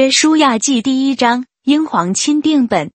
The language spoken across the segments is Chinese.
约书亚记第一章，英皇钦定本。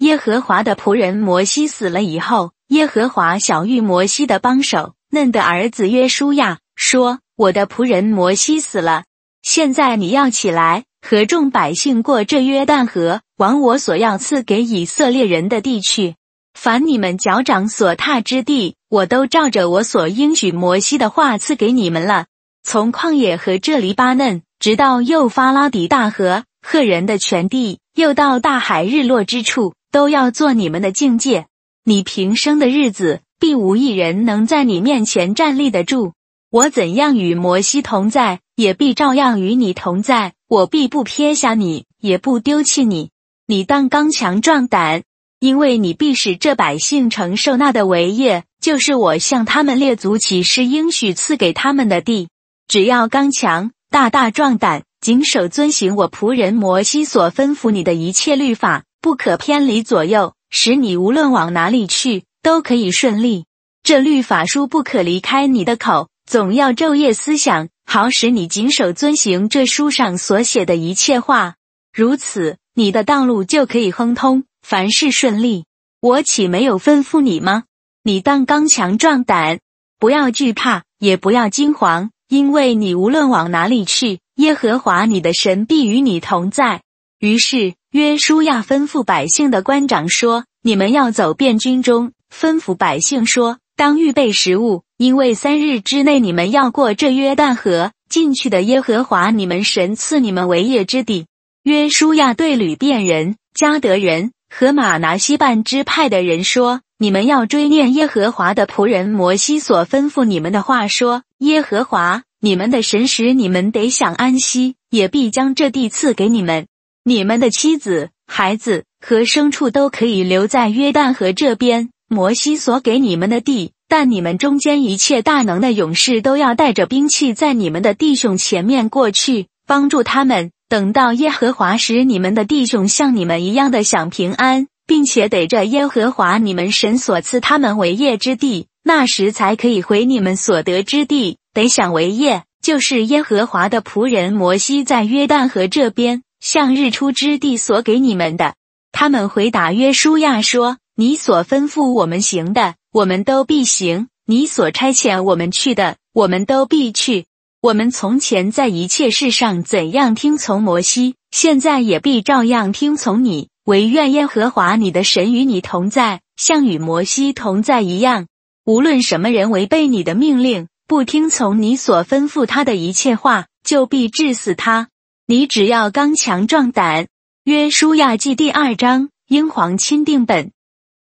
耶和华的仆人摩西死了以后，耶和华小玉摩西的帮手嫩的儿子约书亚说：“我的仆人摩西死了，现在你要起来，和众百姓过这约旦河，往我所要赐给以色列人的地去。凡你们脚掌所踏之地，我都照着我所应许摩西的话赐给你们了。从旷野和这黎巴嫩，直到幼发拉底大河，赫人的全地，又到大海日落之处，都要做你们的境界。你平生的日子，必无一人能在你面前站立得住。我怎样与摩西同在，也必照样与你同在。我必不撇下你，也不丢弃你。你当刚强壮胆。因为你必使这百姓承受那的为业，就是我向他们列祖起誓应许赐给他们的地。只要刚强，大大壮胆，谨守遵行我仆人摩西所吩咐你的一切律法，不可偏离左右，使你无论往哪里去都可以顺利。这律法书不可离开你的口，总要昼夜思想，好使你谨守遵行这书上所写的一切话。如此，你的道路就可以亨通。凡事顺利，我岂没有吩咐你吗？你当刚强壮胆，不要惧怕，也不要惊惶，因为你无论往哪里去，耶和华你的神必与你同在。于是约书亚吩咐百姓的官长说：“你们要走遍军中，吩咐百姓说，当预备食物，因为三日之内你们要过这约旦河，进去的耶和华你们神赐你们为业之地。”约书亚对吕遍人、加德人。和马拿西半支派的人说：“你们要追念耶和华的仆人摩西所吩咐你们的话，说：耶和华你们的神使你们得享安息，也必将这地赐给你们。你们的妻子、孩子和牲畜都可以留在约旦河这边，摩西所给你们的地。但你们中间一切大能的勇士都要带着兵器，在你们的弟兄前面过去，帮助他们。”等到耶和华时你们的弟兄像你们一样的享平安，并且得着耶和华你们神所赐他们为业之地，那时才可以回你们所得之地，得享为业。就是耶和华的仆人摩西在约旦河这边向日出之地所给你们的。他们回答约书亚说：“你所吩咐我们行的，我们都必行；你所差遣我们去的，我们都必去。”我们从前在一切事上怎样听从摩西，现在也必照样听从你。唯愿耶和华你的神与你同在，像与摩西同在一样。无论什么人违背你的命令，不听从你所吩咐他的一切话，就必治死他。你只要刚强壮胆。约书亚记第二章，英皇钦定本。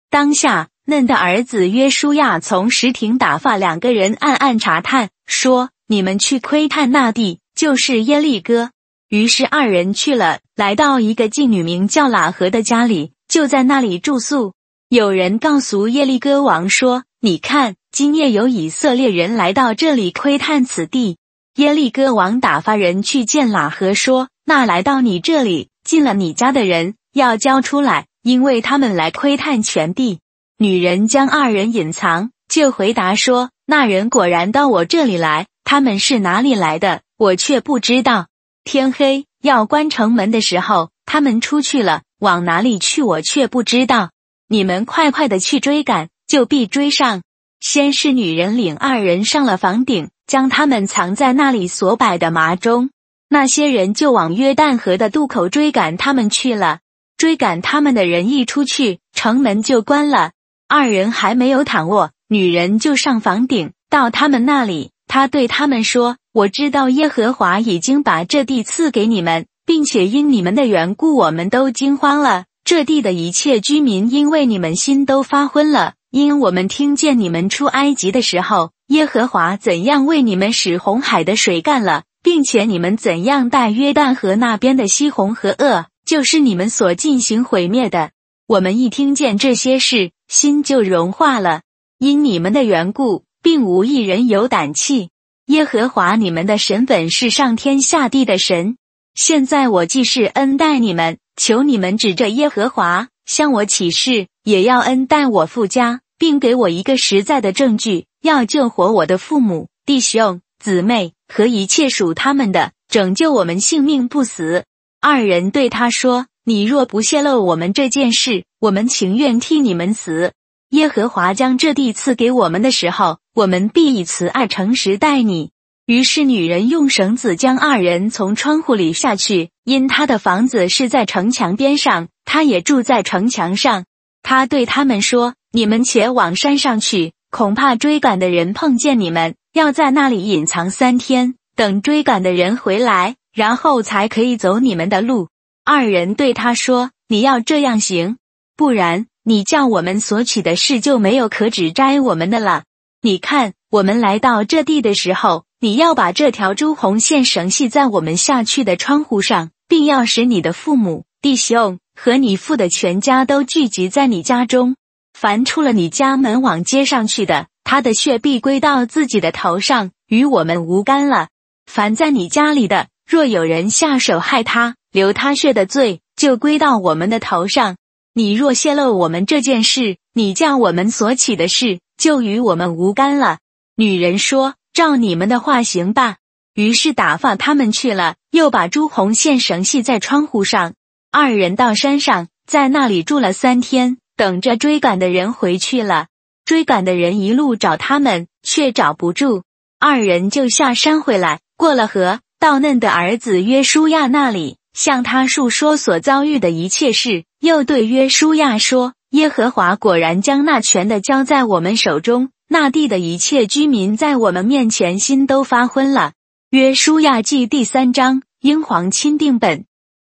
当下嫩的儿子约书亚从石亭打发两个人暗暗查探，说。你们去窥探那地，就是耶利哥。于是二人去了，来到一个妓女名叫喇合的家里，就在那里住宿。有人告诉耶利哥王说：“你看，今夜有以色列人来到这里窥探此地。”耶利哥王打发人去见喇合，说：“那来到你这里进了你家的人，要交出来，因为他们来窥探全地。”女人将二人隐藏，就回答说：“那人果然到我这里来。”他们是哪里来的？我却不知道。天黑要关城门的时候，他们出去了，往哪里去？我却不知道。你们快快的去追赶，就必追上。先是女人领二人上了房顶，将他们藏在那里所摆的麻中。那些人就往约旦河的渡口追赶他们去了。追赶他们的人一出去，城门就关了。二人还没有躺卧，女人就上房顶到他们那里。他对他们说：“我知道耶和华已经把这地赐给你们，并且因你们的缘故，我们都惊慌了。这地的一切居民因为你们心都发昏了，因我们听见你们出埃及的时候，耶和华怎样为你们使红海的水干了，并且你们怎样带约旦河那边的西红河恶，就是你们所进行毁灭的。我们一听见这些事，心就融化了，因你们的缘故。”并无一人有胆气。耶和华你们的神本是上天下地的神。现在我既是恩待你们，求你们指着耶和华向我起誓，也要恩待我父家，并给我一个实在的证据，要救活我的父母、弟兄、姊妹和一切属他们的，拯救我们性命不死。”二人对他说：“你若不泄露我们这件事，我们情愿替你们死。耶和华将这地赐给我们的时候，我们必以慈爱诚实待你。”于是女人用绳子将二人从窗户里下去，因她的房子是在城墙边上，她也住在城墙上。他对他们说：“你们且往山上去，恐怕追赶的人碰见你们，要在那里隐藏三天，等追赶的人回来，然后才可以走你们的路。”二人对他说：“你要这样行，不然你叫我们所取的事就没有可指摘我们的了。你看，我们来到这地的时候。”你要把这条朱红线绳系在我们下去的窗户上，并要使你的父母、弟兄和你父的全家都聚集在你家中。凡出了你家门往街上去的，他的血必归到自己的头上，与我们无干了。凡在你家里的，若有人下手害他，流他血的罪，就归到我们的头上。你若泄露我们这件事，你叫我们所起的事，就与我们无干了。女人说。照你们的话行吧。于是打发他们去了，又把朱红线绳系在窗户上。二人到山上，在那里住了三天，等着追赶的人回去了。追赶的人一路找他们，却找不住。二人就下山回来，过了河，到嫩的儿子约书亚那里，向他述说所遭遇的一切事，又对约书亚说：“耶和华果然将那权的交在我们手中。”那地的一切居民在我们面前心都发昏了。约书亚记第三章，英皇钦定本。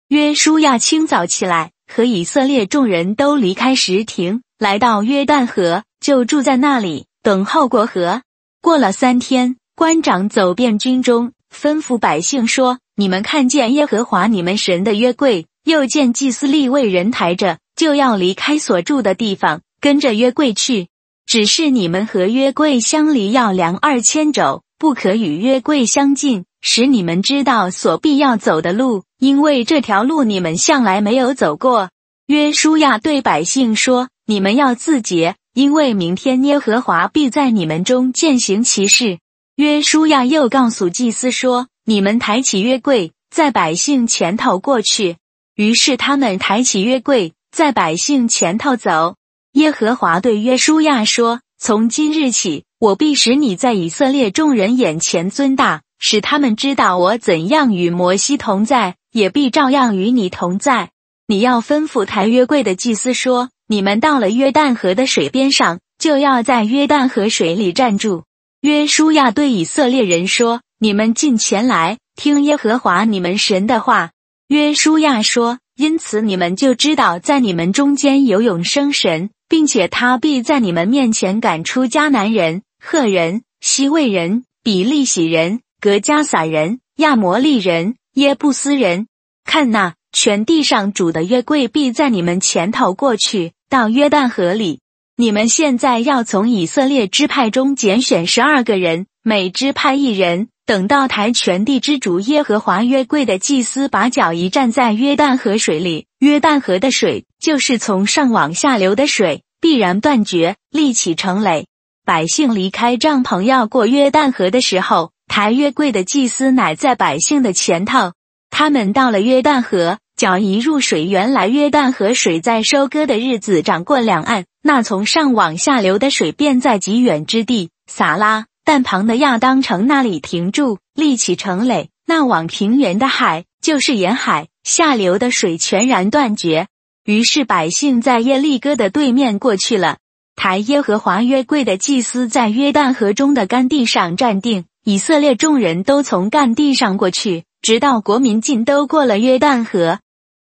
约书亚清早起来，和以色列众人都离开石亭，来到约旦河，就住在那里，等候过河。过了三天，官长走遍军中，吩咐百姓说：“你们看见耶和华你们神的约柜，又见祭司立为人抬着，就要离开所住的地方，跟着约柜去。”只是你们和约柜相离要量二千肘，不可与约柜相近，使你们知道所必要走的路，因为这条路你们向来没有走过。约书亚对百姓说：“你们要自洁，因为明天耶和华必在你们中践行其事。”约书亚又告诉祭司说：“你们抬起约柜，在百姓前头过去。”于是他们抬起约柜，在百姓前头走。耶和华对约书亚说：“从今日起，我必使你在以色列众人眼前尊大，使他们知道我怎样与摩西同在，也必照样与你同在。你要吩咐抬约柜的祭司说：你们到了约旦河的水边上，就要在约旦河水里站住。”约书亚对以色列人说：“你们进前来，听耶和华你们神的话。”约书亚说：“因此你们就知道，在你们中间有永生神。”并且他必在你们面前赶出迦南人、赫人、西魏人、比利洗人、格加撒人、亚摩利人、耶布斯人。看那全地上主的约柜必在你们前头过去，到约旦河里。你们现在要从以色列支派中拣选十二个人，每支派一人。等到台全地之主耶和华约柜的祭司把脚一站在约旦河水里，约旦河的水就是从上往下流的水，必然断绝，立起成垒。百姓离开帐篷要过约旦河的时候，抬约柜的祭司乃在百姓的前头。他们到了约旦河，脚一入水，原来约旦河水在收割的日子涨过两岸，那从上往下流的水便在极远之地撒拉。但旁的亚当城那里停住，立起城垒。那往平原的海，就是沿海下流的水全然断绝。于是百姓在耶利哥的对面过去了。抬耶和华约柜的祭司在约旦河中的干地上站定，以色列众人都从干地上过去，直到国民尽都过了约旦河。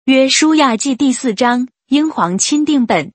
约书亚记第四章，英皇钦定本。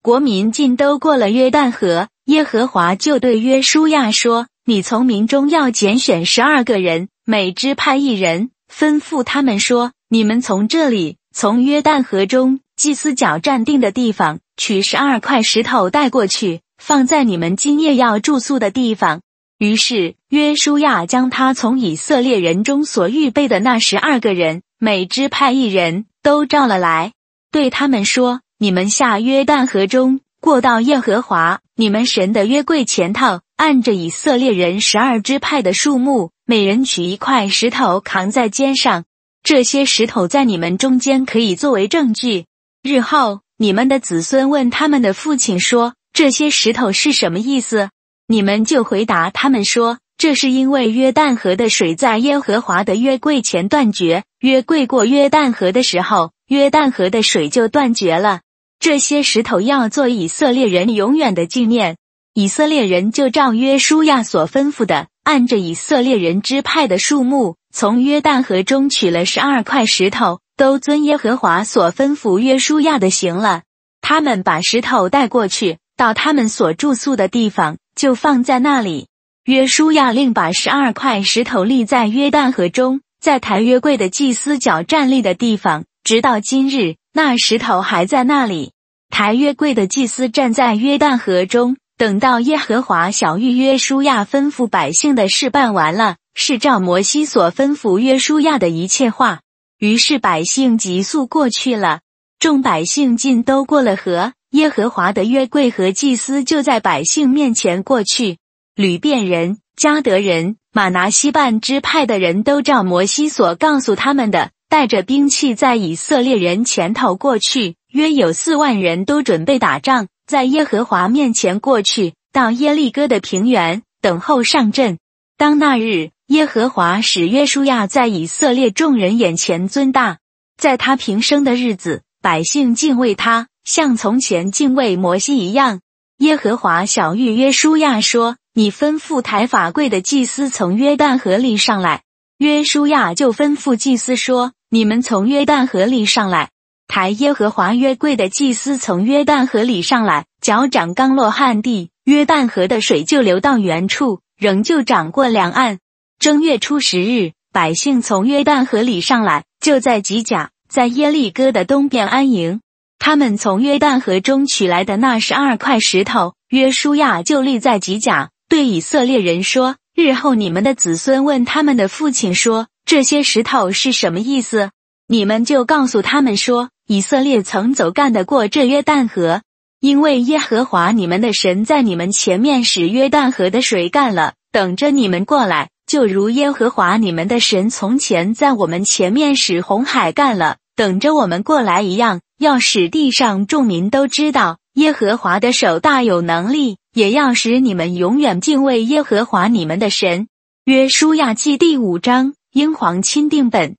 国民尽都过了约旦河。耶和华就对约书亚说：“你从民中要拣选十二个人，每支派一人，吩咐他们说：你们从这里，从约旦河中祭司脚站定的地方，取十二块石头带过去，放在你们今夜要住宿的地方。”于是约书亚将他从以色列人中所预备的那十二个人，每支派一人都召了来，对他们说：“你们下约旦河中。”过到耶和华你们神的约柜前头，按着以色列人十二支派的数目，每人取一块石头扛在肩上。这些石头在你们中间可以作为证据。日后你们的子孙问他们的父亲说：“这些石头是什么意思？”你们就回答他们说：“这是因为约旦河的水在耶和华的约柜前断绝，约柜过约旦河的时候，约旦河的水就断绝了。这些石头要做以色列人永远的纪念。”以色列人就照约书亚所吩咐的，按着以色列人支派的数目，从约旦河中取了十二块石头，都遵耶和华所吩咐约书亚的行了。他们把石头带过去，到他们所住宿的地方，就放在那里。约书亚令把十二块石头立在约旦河中，在抬约柜的祭司脚站立的地方，直到今日，那石头还在那里。抬约柜的祭司站在约旦河中。等到耶和华小玉约书亚吩咐百姓的事办完了，是照摩西所吩咐约书亚的一切话。于是百姓急速过去了。众百姓尽都过了河，耶和华的约柜和祭司就在百姓面前过去。吕遍人、加德人、马拿西半支派的人都照摩西所告诉他们的，带着兵器在以色列人前头过去，约有四万人都准备打仗。在耶和华面前过去，到耶利哥的平原等候上阵。当那日，耶和华使约书亚在以色列众人眼前尊大，在他平生的日子，百姓敬畏他，像从前敬畏摩西一样。耶和华小谕约书亚说：“你吩咐抬法柜的祭司从约旦河里上来。”约书亚就吩咐祭司说：“你们从约旦河里上来。”抬耶和华约柜的祭司从约旦河里上来，脚掌刚落旱地，约旦河的水就流到原处，仍旧涨过两岸。正月初十日，百姓从约旦河里上来，就在吉甲，在耶利哥的东边安营。他们从约旦河中取来的那十二块石头，约书亚就立在吉甲，对以色列人说：“日后你们的子孙问他们的父亲说，这些石头是什么意思？你们就告诉他们说。”以色列曾走干得过这约旦河，因为耶和华你们的神在你们前面使约旦河的水干了，等着你们过来，就如耶和华你们的神从前在我们前面使红海干了，等着我们过来一样，要使地上众民都知道耶和华的手大有能力，也要使你们永远敬畏耶和华你们的神。约书亚记第五章，英皇钦定本。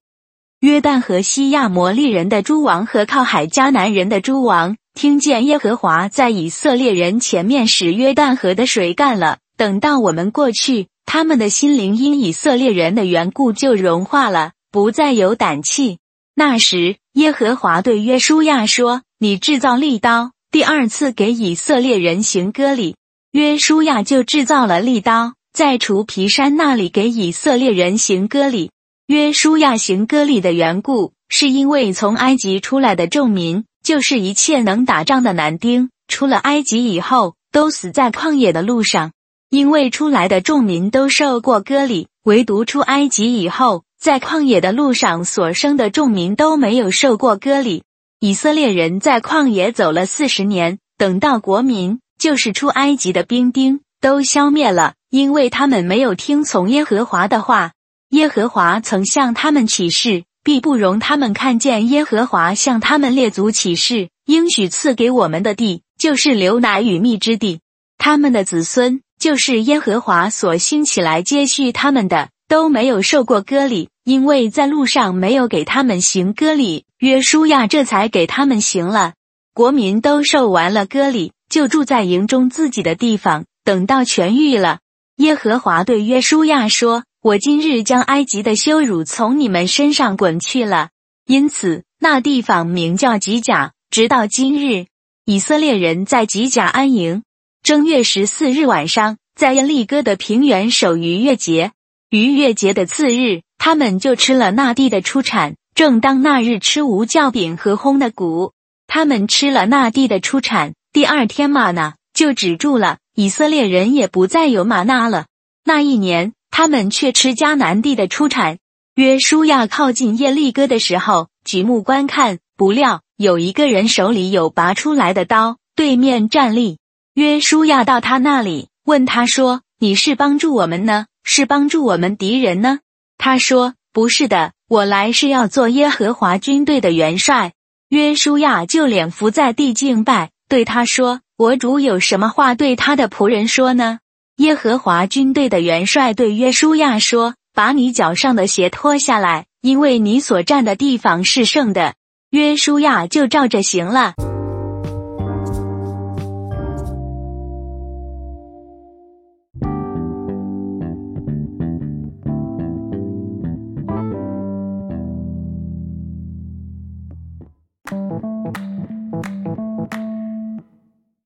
约旦河西亚摩利人的诸王和靠海迦南人的诸王，听见耶和华在以色列人前面使约旦河的水干了，等到我们过去，他们的心灵因以色列人的缘故就融化了，不再有胆气。那时，耶和华对约书亚说：“你制造利刀，第二次给以色列人行割礼。”约书亚就制造了利刀，在除皮山那里给以色列人行割礼。约书亚行割礼的缘故，是因为从埃及出来的众民，就是一切能打仗的男丁，出了埃及以后，都死在旷野的路上。因为出来的众民都受过割礼，唯独出埃及以后，在旷野的路上所生的众民都没有受过割礼。以色列人在旷野走了四十年，等到国民，就是出埃及的兵丁，都消灭了，因为他们没有听从耶和华的话。耶和华曾向他们起誓，必不容他们看见耶和华向他们列祖起誓，应许赐给我们的地，就是流奶与蜜之地。他们的子孙，就是耶和华所兴起来接续他们的，都没有受过割礼，因为在路上没有给他们行割礼。约书亚这才给他们行了。国民都受完了割礼，就住在营中自己的地方，等到痊愈了。耶和华对约书亚说。我今日将埃及的羞辱从你们身上滚去了，因此那地方名叫吉甲，直到今日。以色列人在吉甲安营。正月十四日晚上，在耶利哥的平原守逾越节。逾越节的次日，他们就吃了那地的出产。正当那日吃无酵饼和烘的谷，他们吃了那地的出产。第二天玛纳就止住了，以色列人也不再有玛纳了。那一年。他们却吃迦南地的出产。约书亚靠近耶利哥的时候，举目观看，不料有一个人手里有拔出来的刀，对面站立。约书亚到他那里，问他说：“你是帮助我们呢，是帮助我们敌人呢？”他说：“不是的，我来是要做耶和华军队的元帅。”约书亚就脸伏在地敬拜，对他说：“我主有什么话对他的仆人说呢？”耶和华军队的元帅对约书亚说：“把你脚上的鞋脱下来，因为你所站的地方是圣的。”约书亚就照着行了。